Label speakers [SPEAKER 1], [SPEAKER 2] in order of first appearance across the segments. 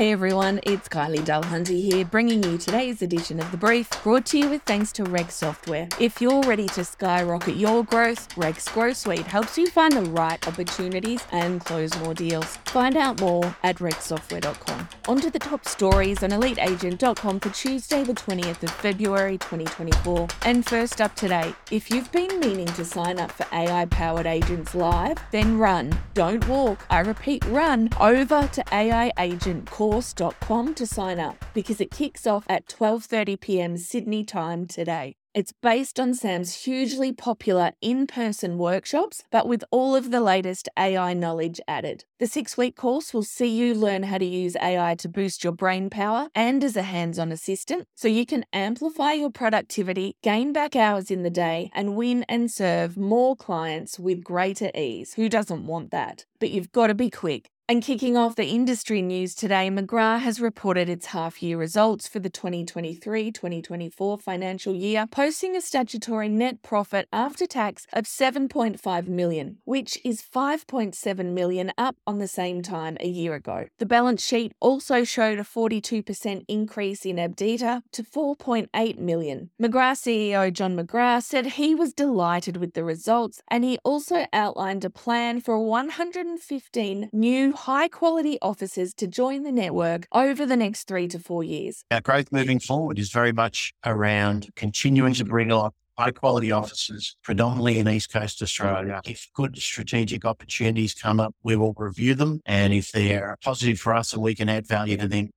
[SPEAKER 1] Hey everyone, it's Kylie Dulhunty here, bringing you today's edition of The Brief, brought to you with thanks to Rex Software. If you're ready to skyrocket your growth, Rex's Growth Suite helps you find the right opportunities and close more deals. Find out more at rexsoftware.com. On to the top stories on eliteagent.com for Tuesday, the 20th of February 2024. And first up today, if you've been meaning to sign up for AI powered agents live, then run. Don't walk. I repeat, run over to AI Agent Core course.com to sign up because it kicks off at 12:30 p.m. Sydney time today. It's based on Sam's hugely popular in person workshops, but with all of the latest AI knowledge added. The six week course will see you learn how to use AI to boost your brain power and as a hands on assistant so you can amplify your productivity, gain back hours in the day, and win and serve more clients with greater ease. Who doesn't want that? But you've got to be quick. And kicking off the industry news today, McGrath has reported its half year results for the 2023 2024 financial year, posting a statutory net profit after tax of 7.5 million, which is 5.7 million up on the same time a year ago. The balance sheet also showed a 42% increase in EBITDA to 4.8 million. McGrath CEO John McGrath said he was delighted with the results and he also outlined a plan for 115 new high quality officers to join the network over the next three to four years.
[SPEAKER 2] Our growth moving forward is very much around continuing to bring on high quality officers, predominantly in East Coast Australia. If good strategic opportunities come up, we will review them. And if they're positive for us and we can add value to them,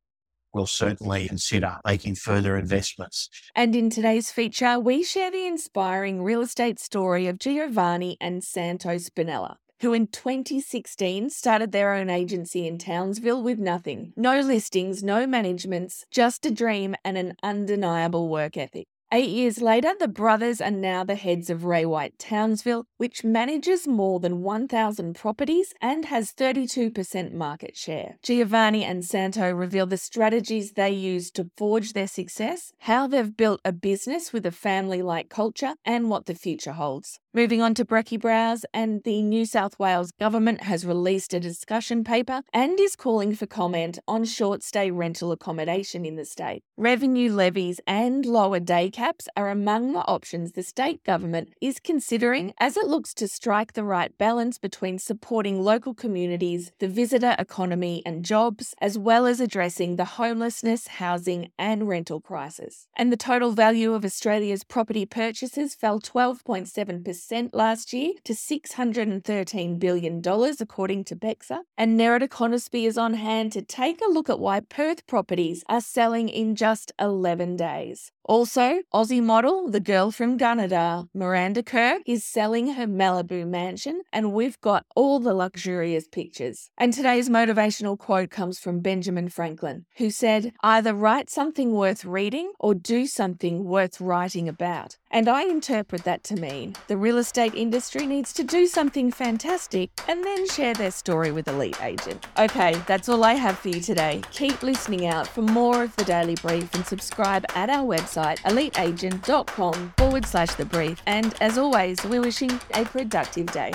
[SPEAKER 2] we'll certainly consider making further investments.
[SPEAKER 1] And in today's feature, we share the inspiring real estate story of Giovanni and Santo Spinella who in 2016 started their own agency in Townsville with nothing. No listings, no managements, just a dream and an undeniable work ethic. Eight years later, the brothers are now the heads of Ray White Townsville, which manages more than 1,000 properties and has 32% market share. Giovanni and Santo reveal the strategies they use to forge their success, how they've built a business with a family like culture, and what the future holds. Moving on to Brecky Brows, and the New South Wales government has released a discussion paper and is calling for comment on short stay rental accommodation in the state. Revenue levies and lower day caps are among the options the state government is considering as it looks to strike the right balance between supporting local communities, the visitor economy and jobs, as well as addressing the homelessness, housing, and rental crisis. And the total value of Australia's property purchases fell 12.7% last year to $613 billion, according to PEXA. And Nerida Conisbee is on hand to take a look at why Perth properties are selling in just 11 days. Also, Aussie model, the girl from Gunnedah, Miranda Kerr, is selling her Malibu mansion, and we've got all the luxurious pictures. And today's motivational quote comes from Benjamin Franklin, who said, Either write something worth reading or do something worth writing about. And I interpret that to mean the real estate industry needs to do something fantastic and then share their story with Elite Agent. Okay, that's all I have for you today. Keep listening out for more of the Daily Brief and subscribe at our website, eliteagent.com forward slash the brief. And as always, we're wishing a productive day.